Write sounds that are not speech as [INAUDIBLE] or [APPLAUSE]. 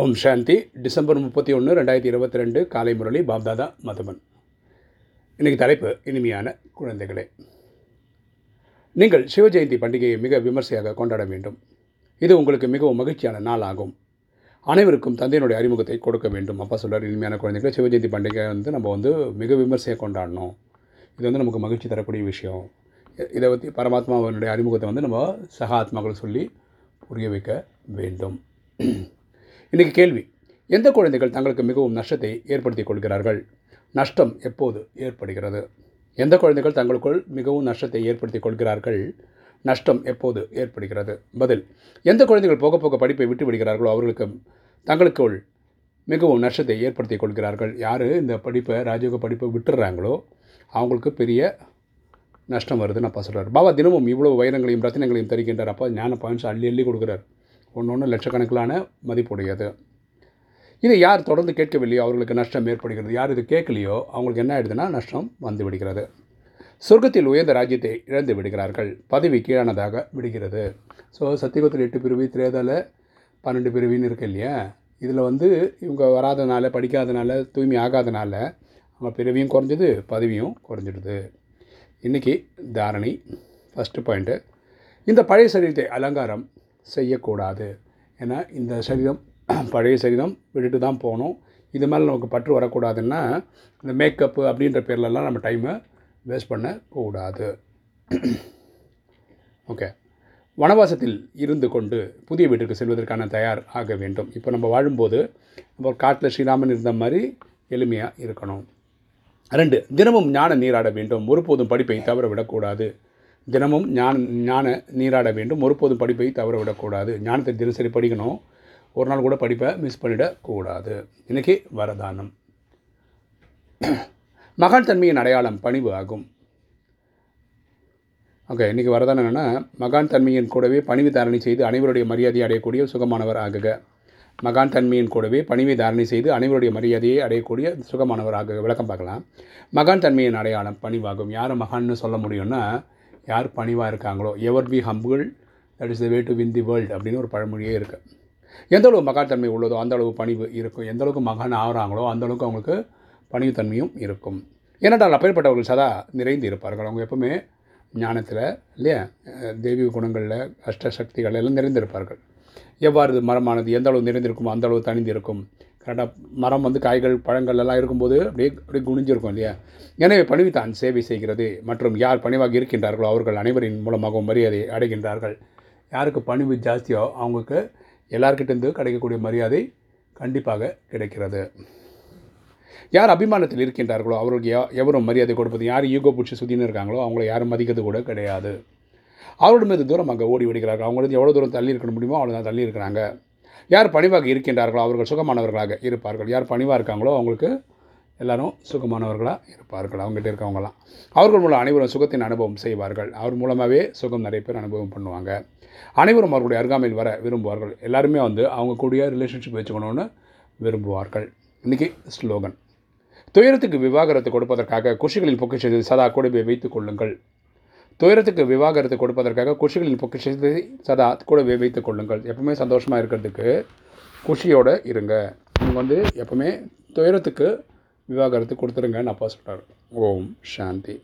ஓம் சாந்தி. December முப்பத்தி ஒன்று ரெண்டாயிரத்தி இருபத்தி ரெண்டு காலை முரளி பாப்தாதா மதுமன் இன்றைக்கி தலைப்பு இனிமையான குழந்தைகளே. நீங்கள் சிவஜெயந்தி பண்டிகையை மிக விமர்சையாக கொண்டாட வேண்டும். இது உங்களுக்கு மிகவும் மகிழ்ச்சியான நாள் ஆகும் அனைவருக்கும் தந்தையினுடைய அறிமுகத்தை கொடுக்க வேண்டும். அப்பா சொல்கிறார் இனிமையான குழந்தைகளை சிவஜெயந்தி பண்டிகை வந்து நம்ம வந்து மிக விமர்சையாக கொண்டாடணும். இது வந்து நமக்கு மகிழ்ச்சி தரக்கூடிய விஷயம். இதை பற்றி பரமாத்மாவனுடைய அறிமுகத்தை வந்து நம்ம சக சொல்லி புரிய வைக்க வேண்டும். இன்றைக்கி கேள்வி. எந்த குழந்தைகள் தங்களுக்கு மிகவும் நஷ்டத்தை ஏற்படுத்திக் கொள்கிறார்கள்? நஷ்டம் எப்போது ஏற்படுகிறது? எந்த குழந்தைகள் தங்களுக்குள் மிகவும் நஷ்டத்தை ஏற்படுத்தி கொள்கிறார்கள்? நஷ்டம் எப்போது ஏற்படுகிறது? பதில். எந்த குழந்தைகள் போக போக படிப்பை விட்டு விடுகிறார்களோ அவர்களுக்கு தங்களுக்குள் மிகவும் நஷ்டத்தை ஏற்படுத்திக் கொள்கிறார்கள். யார் இந்த படிப்பை ராஜயோக படிப்பை விட்டுடுறாங்களோ அவங்களுக்கு பெரிய நஷ்டம் வருதுன்னு அப்பா சொல்கிறார் பாபா தினமும் இவ்வளோ வைரங்களையும் ரத்தினங்களையும் தருகின்றார். அப்பா ஞான பாயிண்ட்ஸ் அள்ளி அள்ளி கொடுக்குறார். ஒன்று ஒன்று லட்சக்கணக்கிலான மதிப்புடையது. இதை யார் தொடர்ந்து கேட்கவில்லையோ அவர்களுக்கு நஷ்டம் ஏற்படுகிறது. யார் இது கேட்கலையோ அவங்களுக்கு என்ன ஆயிடுதுன்னா நஷ்டம் வந்து விடுகிறது. சொர்க்கத்தில் உயர்ந்த ராஜ்யத்தை இழந்து விடுகிறார்கள். பதவி கீழானதாக விடுகிறது. ஸோ சத்தியகுத்தில் எட்டு பிரிவு திரேதால பன்னெண்டு பிரிவின்னு இருக்கு இல்லையா? இதில் வந்து இவங்க வராதனால படிக்காதனால தூய்மை ஆகாதனால அவங்க பிறவியும் குறைஞ்சது பதவியும் குறைஞ்சிடுது. இன்றைக்கி தாரணி ஃபஸ்ட்டு பாயிண்ட்டு இந்த பழைய சரீரத்தை அலங்காரம் செய்யக்கூடாது. ஏன்னா இந்த சரீரம் [CLEARS THROAT] பழைய சரீரம் விட்டுட்டு தான் போகணும். இது மேலே நமக்கு பற்று வரக்கூடாதுன்னா இந்த மேக்கப்பு அப்படின்ற பேர்லலாம் நம்ம டைமை வேஸ்ட் பண்ணக்கூடாது. [CLEARS THROAT] ஓகே வனவாசத்தில் இருந்து கொண்டு புதிய வீட்டிற்கு செல்வதற்கான தயார் ஆக வேண்டும். இப்போ நம்ம வாழும்போது நம்ம காட்டில் ஸ்ரீராமன் இருந்த மாதிரி எளிமையாக இருக்கணும். ரெண்டு தினமும் ஞான நீராட வேண்டும். ஒருபோதும் படிப்பை தவற விடக்கூடாது. தினமும் ஞான ஞான நீராட வேண்டும். ஒருபோதும் படிப்பை தவற விடக்கூடாது. ஞானத்தை தினசரி படிக்கணும். ஒரு நாள் கூட படிப்பை மிஸ் பண்ணிடக்கூடாது. இன்றைக்கி வரதானம். [CLEARS THROAT] மகான் தன்மையின் அடையாளம் பணிவு ஆகும். ஓகே இன்றைக்கி வரதானம் என்னென்னா மகான் தன்மையின் கூடவே பணிவு தாரணை செய்து அனைவருடைய மரியாதையை அடையக்கூடிய சுகமானவர் ஆகுக. மகான் தன்மையின் கூடவே பணிவை தாரணை செய்து அனைவருடைய மரியாதையை அடையக்கூடிய சுகமானவராக விளக்கம் பார்க்கலாம். மகான் தன்மையின் அடையாளம் பணிவாகும். யாரை மகான்னு சொல்ல முடியும்னா யார் பணிவாக இருக்காங்களோ ever be humble that is the way to win the world அப்படின்னு ஒரு பழமொழியே இருக்குது எந்த அளவு மகாத்தன்மை உள்ளதோ அந்த அளவு பணிவு இருக்கும். எந்த அளவுக்கு மகான் ஆகிறாங்களோ அந்த அளவுக்கு அவங்களுக்கு பணிவுத்தன்மையும் இருக்கும். ஏனென்றால் அப்பேற்பட்டவர்கள் சதா நிறைந்து இருப்பார்கள். அவங்க எப்பவுமே ஞானத்தில் இல்லையா? தெய்வீக குணங்களில் அஷ்ட சக்திகள் எல்லாம் நிறைந்திருப்பார்கள். எவ்வாறு மரமானது எந்த அளவு நிறைந்திருக்குமோ அந்த அளவு தணிந்து இருக்கும் கரெக்டாக மரம் வந்து காய்கள் பழங்கள் எல்லாம் இருக்கும்போது அப்படியே அப்படியே குனிஞ்சிருக்கும் இல்லையா? எனவே பணிவுதான் சேவை செய்கிறது. மற்றும் யார் பணிவாக இருக்கின்றார்களோ அவர்கள் அனைவரின் மூலமாகவும் மரியாதை அடைகின்றார்கள். யாருக்கு பணிவு ஜாஸ்தியோ அவங்களுக்கு எல்லார்கிட்டேருந்து கிடைக்கக்கூடிய மரியாதை கண்டிப்பாக கிடைக்கிறது. யார் அபிமானத்தில் இருக்கின்றார்களோ அவர்களுக்கு எவரும் மரியாதை கொடுப்பது யார் ஈகோ பிடிச்சி சுற்றின்னு இருக்காங்களோ அவங்கள யாரும் மதிக்கிறது கூட கிடையாது. அவரோட மீது தூரம் அங்கே ஓடி விடுகிறார்கள் அவங்களுக்கு எவ்வளோ தூரம் தள்ளி இருக்க முடியுமோ அவ்வளோ தான் தள்ளி இருக்கிறாங்க. யார் பணிவாக இருக்கின்றார்களோ அவர்கள் சுகமானவர்களாக இருப்பார்கள். யார் பணிவாக இருக்காங்களோ அவங்களுக்கு எல்லாரும் சுகமானவர்களாக இருப்பார்கள். அவங்ககிட்ட இருக்கவங்களாம் அவர்கள் மூலம் அனைவரும் சுகத்தின் அனுபவம் செய்வார்கள். அவர் மூலமாகவே சுகம் நிறைய பேர் அனுபவம் பண்ணுவாங்க. அனைவரும் அவர்களுடைய அருகாமையில் வர விரும்புவார்கள். எல்லாருமே வந்து அவங்க கூடிய ரிலேஷன்ஷிப் வச்சுக்கணும்னு விரும்புவார்கள். இன்றைக்கி ஸ்லோகன். துயரத்துக்கு விவாகரத்து கொடுப்பதற்காக குஷிகளில் பொக்கிஷத்தை சதா கூடவே வைத்துக் கொள்ளுங்கள். துயரத்துக்கு விவாகரத்து கொடுப்பதற்காக குஷிகளின் பொக்கிஷத்தை சதா கூடவே வைத்துக் கொள்ளுங்கள். எப்பவுமே சந்தோஷமாக இருக்கிறதுக்கு குஷியோடு இருங்க. நீங்கள் வந்து எப்பவுமே துயரத்துக்கு விவாகரத்து கொடுத்துருங்கன்னு அப்பா சொல்கிறார் ஓம் சாந்தி.